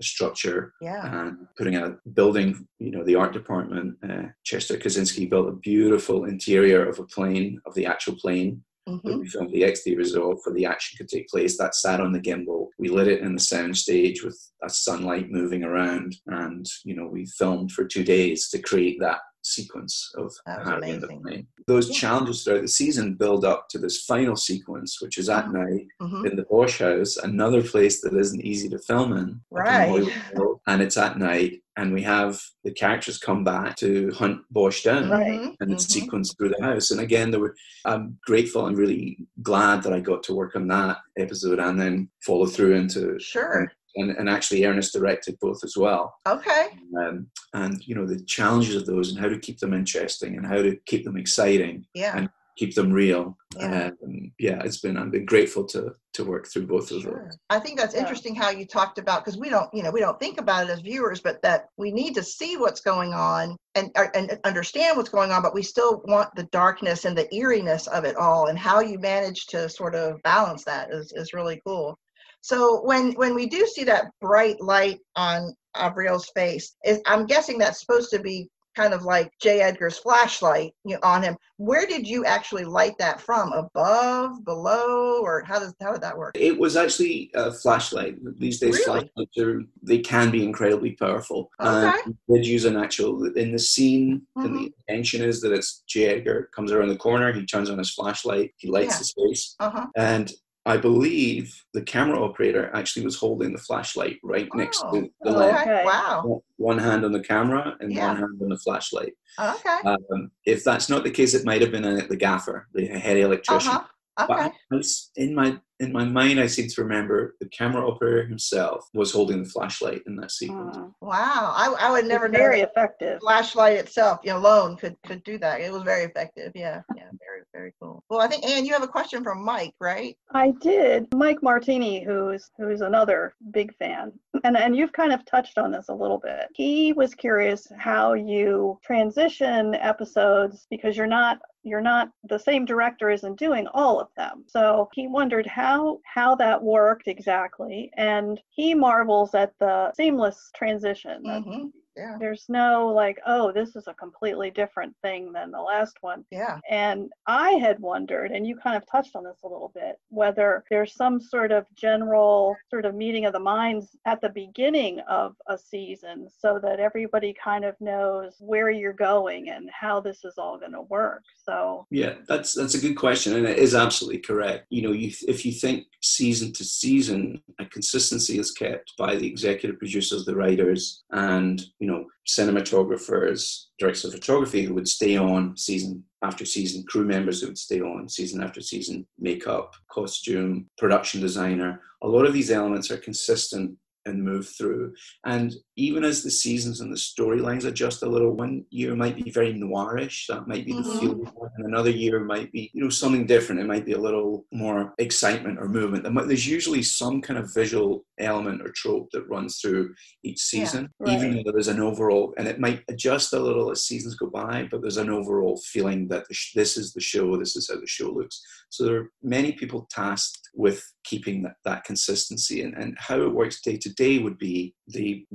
C: a structure
A: Yeah.
C: and putting a building, you know, the art department, uh, Chester Kaczynski built a beautiful interior of a plane, of the actual plane
A: hmm
C: filmed the exteriors Resort for the action could take place. That sat on the gimbal. We lit it in the sound stage with a sunlight moving around and, you know, we filmed for two days to create that sequence of Harry in the plane. Those
A: Yeah.
C: challenges throughout the season build up to this final sequence, which is at
A: Mhm.
C: night
A: hmm
C: in the Bosch house, another place that isn't easy to film in. up in
A: Right.
C: And it's at night, and we have the characters come back to hunt Bosch down.
B: Right.
C: And it's
A: Mhm.
C: sequenced through the house. And again, there were. I'm grateful and really glad that I got to work on that episode and then follow through into
A: Sure.
C: and, and actually Ernest directed both as well.
A: Okay.
C: Um, and you know the challenges of those and how to keep them interesting and how to keep them exciting,
A: Yeah.
C: And keep them real.
A: Yeah.
C: Um, yeah, it's been. I've been grateful to to work through both of
A: Sure.
C: those.
A: I think that's
B: Yeah.
A: interesting how you talked about because we don't, you know, we don't think about it as viewers, but that we need to see what's going on and uh, and understand what's going on, but we still want the darkness and the eeriness of it all. And how you manage to sort of balance that is is really cool. So when when we do see that bright light on Avriel's face, is I'm guessing that's supposed to be kind of like J. Edgar's flashlight you know, on him. Where did you actually light that from? Above, below, or how does how did that work?
C: It was actually a flashlight. These days,
A: Really?
C: flashlights are they can be incredibly powerful.
A: Okay.
C: And we did use an actual in the scene. And
A: Mhm.
C: the intention is that it's J. Edgar comes around the corner. He turns on his flashlight. He lights
A: Yeah.
C: his face,
A: Uh huh.
C: and I believe the camera operator actually was holding the flashlight right next
A: Oh,
C: to the
B: oh,
C: lamp.
A: Okay.
B: Okay.
A: Wow.
C: One hand on the camera and
A: Yeah.
C: one hand on the flashlight.
A: Okay.
C: Um, if that's not the case, it might have been a, the gaffer, the head electrician.
A: huh.
C: But
A: Okay.
C: I- I s- in my in my mind, I seem to remember the camera operator himself was holding the flashlight in that sequence.
B: Mm.
A: Wow. I, I would never
B: It's
A: know
B: very effective.
A: flashlight itself, alone could could do that. It was very effective. Yeah. Yeah. Very cool. Well, I think Anne, you have a question from Mike, right?
B: I did. Mike Martini, who's who's another big fan, and and you've kind of touched on this a little bit. He was curious how you transition episodes because you're not you're not the same director isn't doing all of them so he wondered how how that worked exactly and he marvels at the seamless transition
A: Mm-hmm. Yeah.
B: there's no like oh this is a completely different thing than the last one
A: Yeah.
B: and I had wondered, and you kind of touched on this a little bit, whether there's some sort of general sort of meeting of the minds at the beginning of a season so that everybody kind of knows where you're going and how this is all going to work. So,
C: Yeah, that's that's a good question, and it is absolutely correct. You know, you if you think season to season, a consistency is kept by the executive producers, the writers, and you know, cinematographers, directors of photography who would stay on season after season, crew members who would stay on season after season, makeup, costume, production designer. A lot of these elements are consistent and move through. And even as the seasons and the storylines adjust a little, one year might be very noirish. That might be the
A: Mhm.
C: feel, and another year might be, you know, something different. It might be a little more excitement or movement. There's usually some kind of visual element or trope that runs through each
A: Yeah,
C: season,
B: right.
C: even though there is an overall, and it might adjust a little as seasons go by, but there's an overall feeling that the sh- this is the show, this is how the show looks. So there are many people tasked with keeping that, that consistency and, and how it works day to day would be the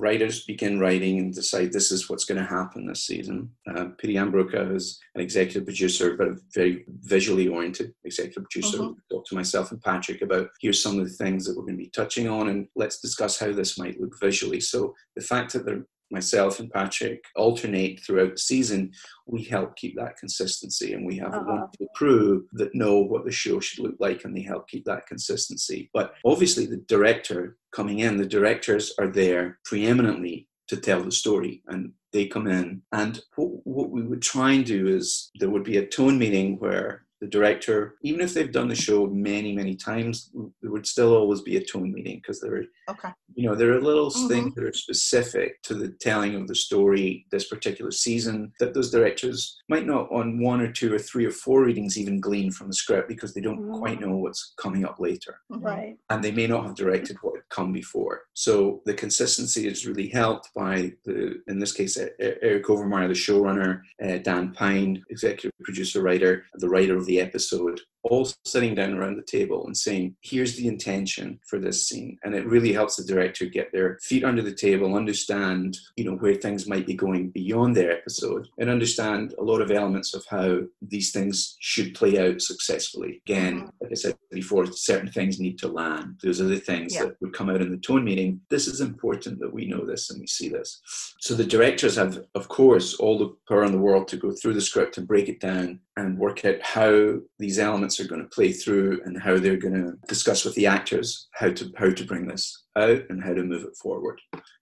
C: begin writing and decide this is what's going to happen this season. Uh, Pieter Jan Brugge is an executive producer, but a very visually oriented executive producer.
A: Mhm.
C: Talk to myself and Patrick about here's some of the things that we're going to be touching on and let's discuss how this might look visually. So the fact that they're myself and Patrick alternate throughout the season, we help keep that consistency and we have a
B: Uh-huh.
C: wonderful crew that know what the show should look like and they help keep that consistency. But obviously, the director coming in, the directors are there preeminently to tell the story and they come in. And what, what we would try and do is there would be a tone meeting where the director, even if they've done the show many, many times, there would still always be a tone meeting because there are
A: Okay.
C: you know there are little
A: Mhm.
C: things that are specific to the telling of the story this particular season that those directors might not on one or two or three or four readings even glean from the script because they don't
B: Mhm.
C: quite know what's coming up later
A: Mhm.
B: right.
C: and they may not have directed what had come before. So the consistency is really helped by the, in this case, Eric Overmyer, the showrunner, uh, Dan Pyne, executive producer, writer, the writer of the episode, all sitting down around the table and saying, "Here's the intention for this scene," and it really helps the director get their feet under the table, understand, you know, where things might be going beyond their episode, and understand a lot of elements of how these things should play out successfully. Again,
A: Mhm.
C: like I said before, certain things need to land. Those are the things
A: Yeah.
C: that would come out in the tone meeting. This is important that we know this and we see this. So the directors have, of course, all the power in the world to go through the script and break it down and work out how these elements are going to play through and how they're going to discuss with the actors how to how to bring this out and how to move it forward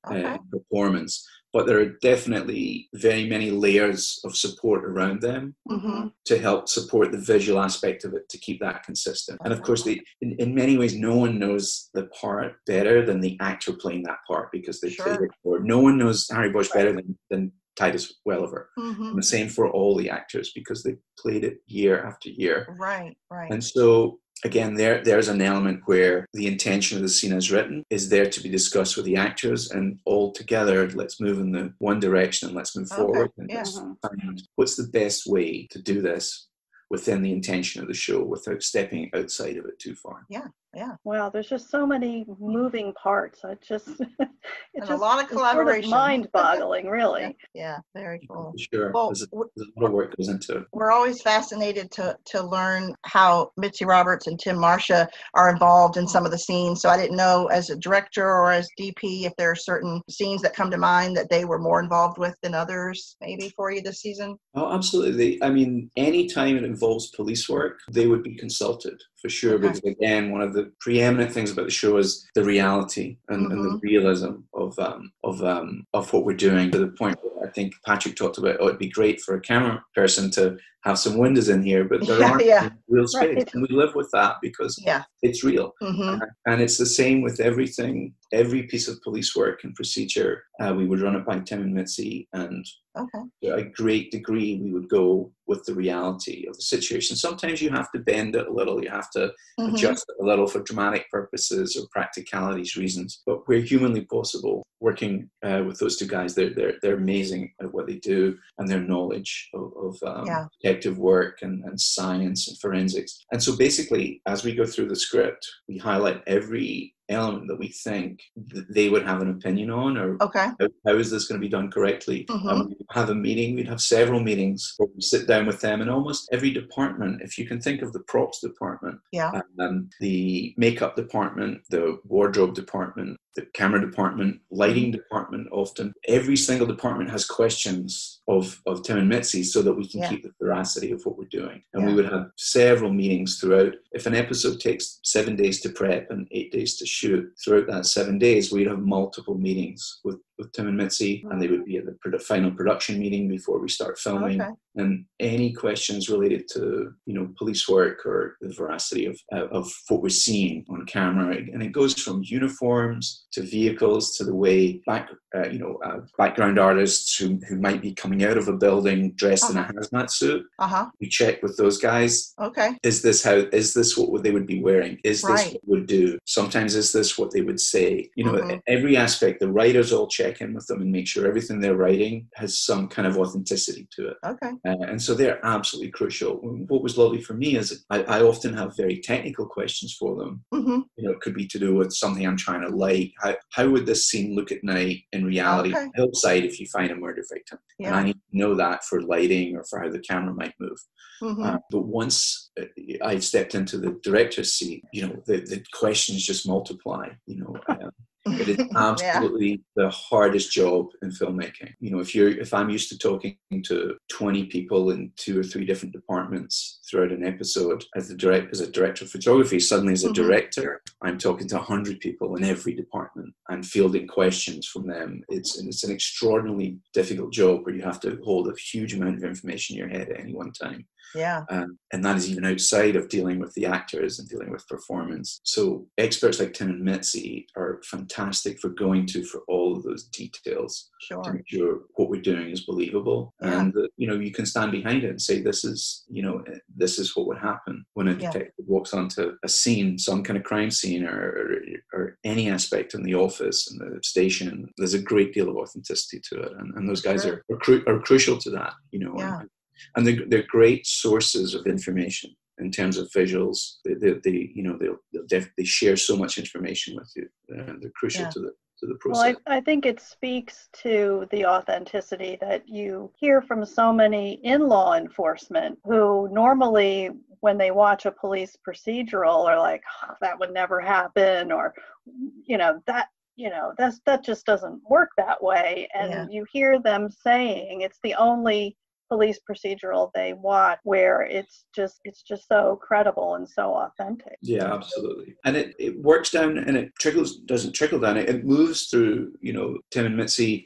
A: Okay.
C: uh, performance. But there are definitely very many layers of support around them
A: Mm-hmm.
C: to help support the visual aspect of it to keep that consistent. And of course, they, in, in many ways, no one knows the part better than the actor playing that part because they
A: Sure.
C: played it before. No one knows Harry Bosch better than, than Titus Welliver.
A: Mm-hmm.
C: And the same for all the actors because they played it year after year.
A: Right. Right.
C: And so again there there's an element where the intention of the scene as written is there to be discussed with the actors and all together let's move in the one direction and let's move
A: Okay,
C: forward and
A: yeah.
C: let's find what's the best way to do this within the intention of the show without stepping outside of it too far
A: yeah. Yeah.
B: Wow, there's just so many moving parts. It just, it
A: And
B: just
A: a lot of
B: it's sort
A: collaboration.
B: mind-boggling, really.
A: Yeah. Very cool.
C: sure
A: Well,
C: there's, a,
A: w-
C: there's a lot of work goes into it
A: we're always fascinated to to learn how Mitzi Roberts and Tim Marcia are involved in some of the scenes. So I didn't know as a director or as DP if there are certain scenes that come to mind that they were more involved with than others, maybe for you this season.
C: Oh, absolutely. I mean, any time it involves police work, they would be consulted for sure.
A: Okay.
C: Because again, one of the preeminent things about the show is the reality and, and the realism of um, of um, of what we're doing to the point where I think Patrick talked about, oh, it'd be great for a camera person to have some windows in here, but there aren't
A: Yeah.
C: real space.
B: Right.
C: And we live with that because
A: Yeah.
C: it's real.
A: hmm
C: And it's the same with everything, every piece of police work and procedure. Uh, we would run it by Tim and Mitzi, and
A: Okay.
C: to a great degree, we would go with the reality of the situation. Sometimes you have to bend it a little, you have to
A: Mhm.
C: adjust a little for dramatic purposes or practicalities reasons. But we're humanly possible working uh, with those two guys. They're, they're, they're amazing at what they do and their knowledge of, of um,
A: Yeah.
C: detective work and, and science and forensics. And so basically, as we go through the script, we highlight every element that we think th- they would have an opinion on or
A: Okay.
C: how, how is this going to be done correctly?
A: Mhm.
C: And we'd have a meeting, we'd have several meetings where we sit down with them, and almost every department, if you can think of the props department,
A: Yeah.
C: um, the makeup department, the wardrobe department, the camera department, lighting mm. department, often every single department has questions of, of Tim and Mitzi so that we can
A: Yeah.
C: keep the veracity of what we're doing. And
A: Yeah.
C: we would have several meetings throughout. If an episode takes seven days to prep and eight days to shoot, throughout that seven days, we'd have multiple meetings with, with Tim and Mitzi, and they would be at the final production meeting before we start filming
A: Okay.
C: and any questions related to you know police work or the veracity of uh, of what we're seeing on camera and it goes from uniforms to vehicles to the way back uh, you know uh, background artists who, who might be coming out of a building dressed in a hazmat suit
A: Uh huh.
C: we check with those guys
A: Okay.
C: is this how is this what they would be wearing is this
A: Right.
C: what they would do sometimes is this what they would say you know
A: Mhm.
C: every aspect the writers all check in with them and make sure everything they're writing has some kind of authenticity to it
A: Okay.
C: uh, and so they're absolutely crucial. What was lovely for me is I, I often have very technical questions for them.
A: Mm-hmm.
C: You know, it could be to do with something I'm trying to light. How, how would this scene look at night in reality?
A: Okay.
C: Hillside, if you find a murder victim. And
A: Yeah.
C: I need to know that for lighting or for how the camera might move.
A: Mm-hmm.
C: Uh, but once uh, I stepped into the director's seat, you know, the, the questions just multiply. You know, it is
A: yeah.
C: absolutely the hardest job in filmmaking. You know, if you're if I'm used to talking to 20 people in two or three different departments throughout an episode as the direct as a director of photography, suddenly as a
A: Mhm.
C: director, I'm talking to 100 people in every department and fielding questions from them. It's it's an extraordinarily difficult job where you have to hold a huge amount of information in your head at any one time
A: Yeah.
C: um, and that is even outside of dealing with the actors and dealing with performance. So experts like Tim and Mitzi are fantastic for going to for all of those details to make sure what we're doing is believable,
A: Yeah.
C: and that you know you can stand behind it and say this is you know this is what would happen when a
A: Yeah.
C: detective walks onto a scene, some kind of crime scene, or, or or any aspect in the office and the station. There's a great deal of authenticity to it, and, and those guys
A: Sure.
C: are are, cru- are crucial to that. You know,
A: Yeah.
C: and, and they're, they're great sources of information in terms of visuals. They, they, they you know, they'll, they'll def- they share so much information with you. and they're crucial
A: Yeah.
C: to the to the process.
B: Well, I,
C: process.
B: I think it speaks to the authenticity that you hear from so many in law enforcement who normally, when they watch a police procedural, are like, "Oh, that would never happen, or, you know, that. You know, that's that just doesn't work that way. And
A: Yeah.
B: you hear them saying it's the only police procedural they want where it's just it's just so credible and so authentic.
C: Yeah, absolutely. And it, it works down and it trickles doesn't trickle down. It, it moves through, you know, Tim and Mitzi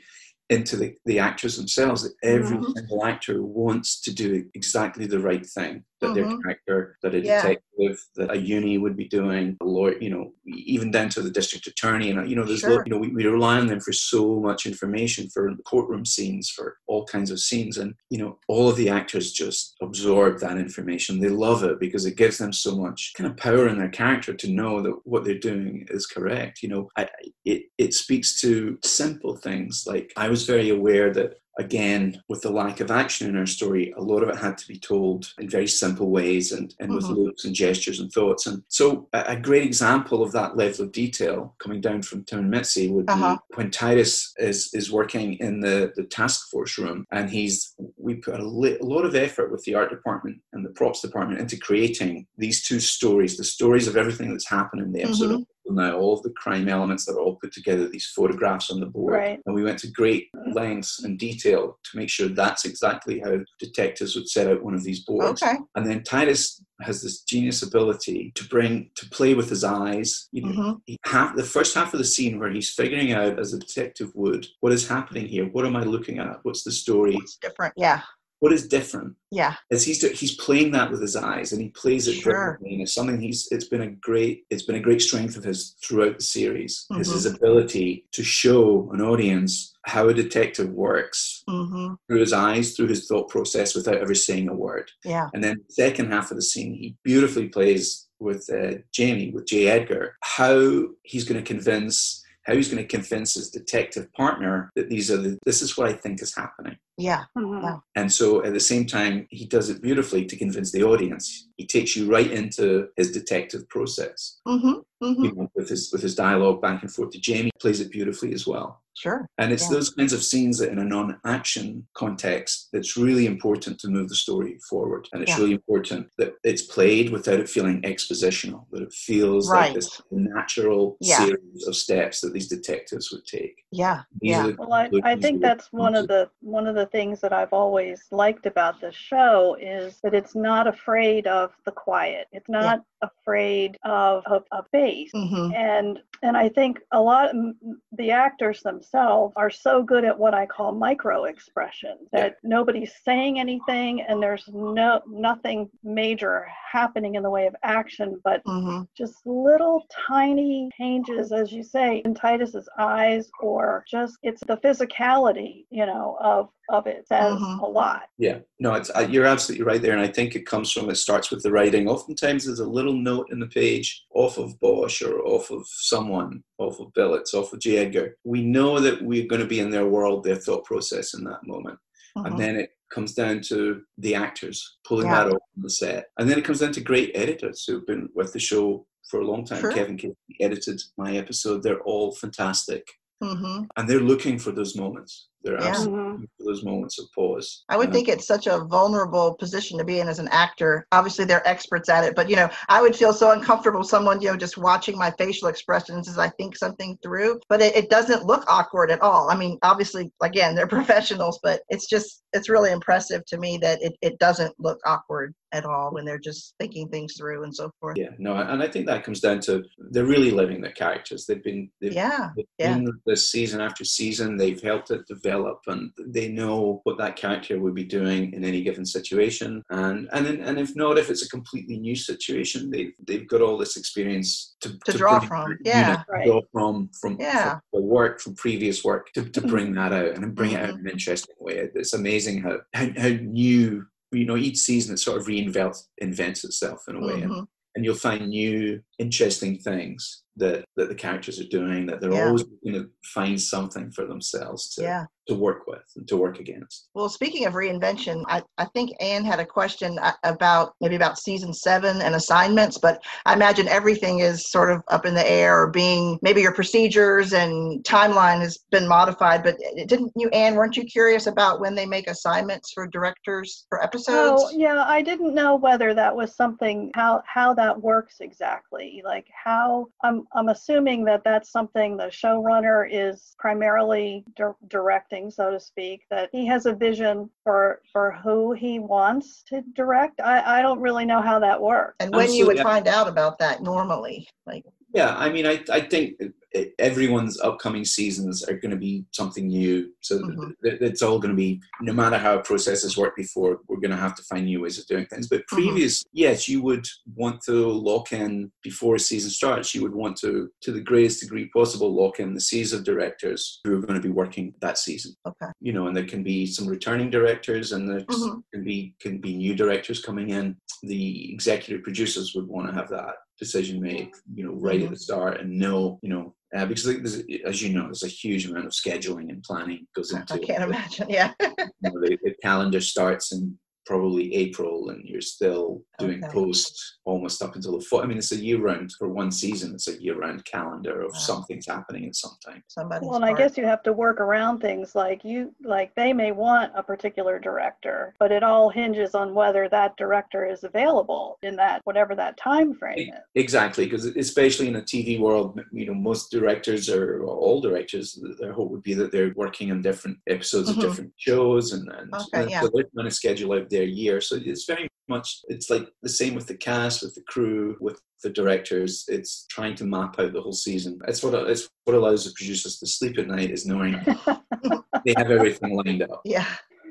C: into the, the actors themselves. That every
A: Mhm.
C: single actor wants to do exactly the right thing. That their
A: Mhm.
C: character, that a
A: Yeah.
C: detective, that a uni would be doing, a lawyer, you know, even down to the district attorney. And you know, there's
A: Sure.
C: lo- you know, we, we rely on them for so much information for courtroom scenes, for all kinds of scenes, and you know, all of the actors just absorb that information. They love it because it gives them so much kind of power in their character to know that what they're doing is correct. You know, I- it it speaks to simple things like I was very aware that again with the lack of action in our story a lot of it had to be told in very simple ways and, and with
A: Mhm.
C: looks and gestures and thoughts and so a, a great example of that level of detail coming down from Tim and Mitzi would be
A: Uh-huh.
C: when Titus is is working in the the task force room and he's we put a, li- a lot of effort with the art department and the props department into creating these two stories the stories of everything that's happened in the episode
A: Mhm.
C: Now all of the crime elements that are all put together these photographs on the board
B: Right.
C: and we went to great lengths and detail to make sure that's exactly how detectives would set out one of these boards
A: Okay.
C: and then Titus has this genius ability to bring to play with his eyes. You know,
A: Mhm.
C: he- half the first half of the scene where he's figuring out as a detective would what is happening here. What am I looking at? What's the story?
A: It's different. Yeah.
C: What is different?
A: Yeah.
C: is he's he's playing that with his eyes, and he plays it
A: Sure.
C: brilliantly. And it's something he's. It's been a great. It's been a great strength of his throughout the series. Is
A: Mhm.
C: his ability to show an audience how a detective works
A: hmm
C: through his eyes, through his thought process, without ever saying a word.
A: Yeah.
C: And then the second half of the scene, he beautifully plays with uh, Jamie, with J. Edgar, how he's going to convince, how he's going to convince his detective partner that these are the, this is what I think is happening.
A: Yeah.
B: Mhm.
A: Wow.
C: And so at the same time, he does it beautifully to convince the audience. He takes you right into his detective process.
A: hmm hmm
C: You know, with his with his dialogue back and forth to Jamie, plays it beautifully as well.
A: Sure.
C: And it's
A: Yeah.
C: those kinds of scenes that, in a non-action context, that's really important to move the story forward. And it's
A: Yeah.
C: really important that it's played without it feeling expositional. That it feels
A: Right.
C: like this natural
A: Yeah.
C: series of steps that these detectives would take.
A: Yeah.
C: These
A: Yeah.
B: Well, I, I think that's one of the one of the things that I've always liked about this show is that it's not afraid of the quiet. It's not afraid of a of bass.
A: hmm
B: And and I think a lot m- the actors themselves are so good at what I call micro expressions that nobody's saying anything and there's no nothing major happening in the way of action, but
A: hmm
B: just little tiny changes, as you say, in Titus's eyes, or just it's the physicality, you know, of of it says
A: Mhm.
B: a lot.
C: Yeah, no, it's uh, you're absolutely right there, and I think it comes from it starts with the writing. Oftentimes, there's a little note in the page off of Bosch or off of someone, off of Billets, off of J. Edgar. We know that we're going to be in their world, their thought process in that moment,
A: hmm
C: and then it comes down to the actors pulling
A: Yeah.
C: that off on the set, and then it comes down to great editors who've been with the show for a long time.
A: Sure.
C: Kevin Casey edited my episode; they're all fantastic,
A: hmm
C: and they're looking for those moments. They're
A: Yeah.
C: absolutely looking for those moments of pause.
A: I would
C: And-
A: think it's such a vulnerable position to be in as an actor. Obviously, they're experts at it, but you know, I would feel so uncomfortable. Someone, you know, just watching my facial expressions as I think something through, but it, it doesn't look awkward at all. I mean, obviously, again, they're professionals, but it's just it's really impressive to me that it, it doesn't look awkward at all when they're just thinking things through and so forth.
C: Yeah, no, and I think that comes down to they're really living their characters. They've been they've,
A: Yeah,
C: they've
A: yeah.
C: been this season after season. They've helped it develop, and they know what that character would be doing in any given situation. And and then- and if not, if it's a completely new situation, they they've got all this experience to,
A: To draw
C: bring
A: from, yeah.
C: unit,
B: Right.
C: draw from from,
A: Yeah.
C: from the work from previous work to, to
A: Mhm.
C: bring that out and bring it out in an interesting way. It's amazing how how, how new. You know, each season it sort of reinvents invents itself in a way, and
A: Mhm.
C: and you'll find new interesting things that that the characters are doing that they're
A: Yeah.
C: always going to find something for themselves to,
A: Yeah.
C: to work with and to work against
A: Well, speaking of reinvention, I, I think Anne had a question uh, about maybe about season seven and assignments, but I imagine everything is sort of up in the air or being maybe your procedures and timeline has been modified. But it- didn't you, Anne, weren't you curious about when they make assignments for directors for episodes?
B: Oh, yeah, I didn't know whether that was something how how that works exactly. Like how I'm I'm assuming that that's something the showrunner is primarily dir- directing, so to speak. That he has a vision for for who he wants to direct. I I don't really know how that works.
A: and when you would find out about that normally? Like,
C: yeah i mean i, I think it- everyone's upcoming seasons are going to be something new so th-
A: Mhm.
C: th- it's all going to be no matter how a process has worked before we're going to have to find new ways of doing things but
A: Mhm.
C: previous yes you would want to lock in before a season starts you would want to to the greatest degree possible lock in the seas of directors who are going to be working that season
A: okay.
C: you know, and there can be some returning directors, and there
A: Mhm.
C: can be can be new directors coming in. The executive producers would want to have that decision made, you know, right
A: Mm-hmm.
C: at the start, and know, you know, uh, because like, as you know, there's a huge amount of scheduling and planning goes into
A: I can't imagine. Yeah.
C: You know, the, the calendar starts in probably April, and you're still doing
A: Okay.
C: post almost up until the fall. I mean, it's a year round for one season. It's a year round calendar of
A: Wow.
C: something's happening at some time.
A: Somebody's
B: Well, and I guess you have to work around things like you like they may want a particular director, but it all hinges on whether that director is available in that whatever that time frame is.
C: Exactly, because especially in a TV world, you know, most directors or all directors, their hope would be that they're working on different episodes
A: Mhm.
C: of different shows, and, and,
A: Okay,
C: and
A: yeah.
C: so they're trying to schedule out their year. So it's very much it's like the same with the cast, with the crew, with the directors. It's trying to map out the whole season. It's what it's what allows the producers to sleep at night is knowing they have everything lined up.
A: Yeah.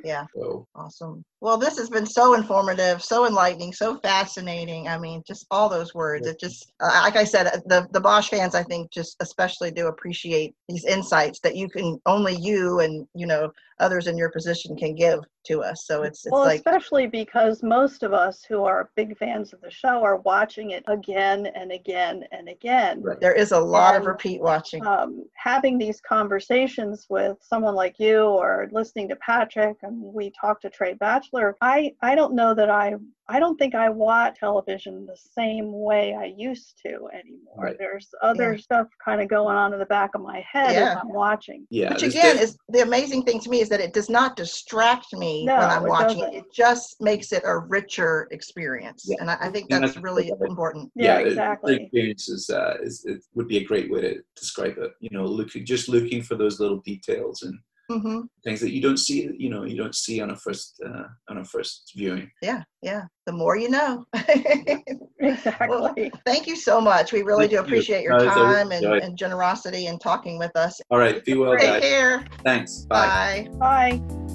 A: Yeah.
C: So
A: Awesome. Well, this has been so informative, so enlightening, so fascinating. I mean, just all those words. It just, uh, like I said, the the Bosch fans, I think, just especially do appreciate these insights that you can only you and you know others in your position can give to us. So it's it's
B: well,
A: like
B: especially because most of us who are big fans of the show are watching it again and again and again.
C: Right.
A: there is a lot of repeat watching.
B: Um, having these conversations with someone like you or listening to Patrick, and we talked to Trey Batchelor, I, I don't know that I I don't think I watch television the same way I used to anymore.
C: Right.
B: There's other stuff kind of going on in the back of my head
A: Yeah.
B: as I'm watching.
C: yeah,
A: Which again is the amazing thing to me is that it does not distract me
B: No,
A: when I'm
B: it
A: watching
B: doesn't.
A: it. It just makes it a richer experience.
C: Yeah.
A: And I, I think that's
C: that's
A: really important.
B: Yeah,
C: it- the
B: exactly.
C: experience is, uh, is it would be a great way to describe it. You know, looking just looking for those little details and
A: hmm
C: things that you don't see. You know, you don't see on a first uh, on a first viewing.
A: Yeah, yeah. The more you know.
B: Exactly.
A: Thank you so much. We really
C: Thank
A: do
C: you.
A: appreciate your
C: No, it's a
A: time and, and generosity and talking with us.
C: All right, be well,
A: Take
C: guys.
A: care.
C: Thanks. Bye.
A: Bye.
B: Bye.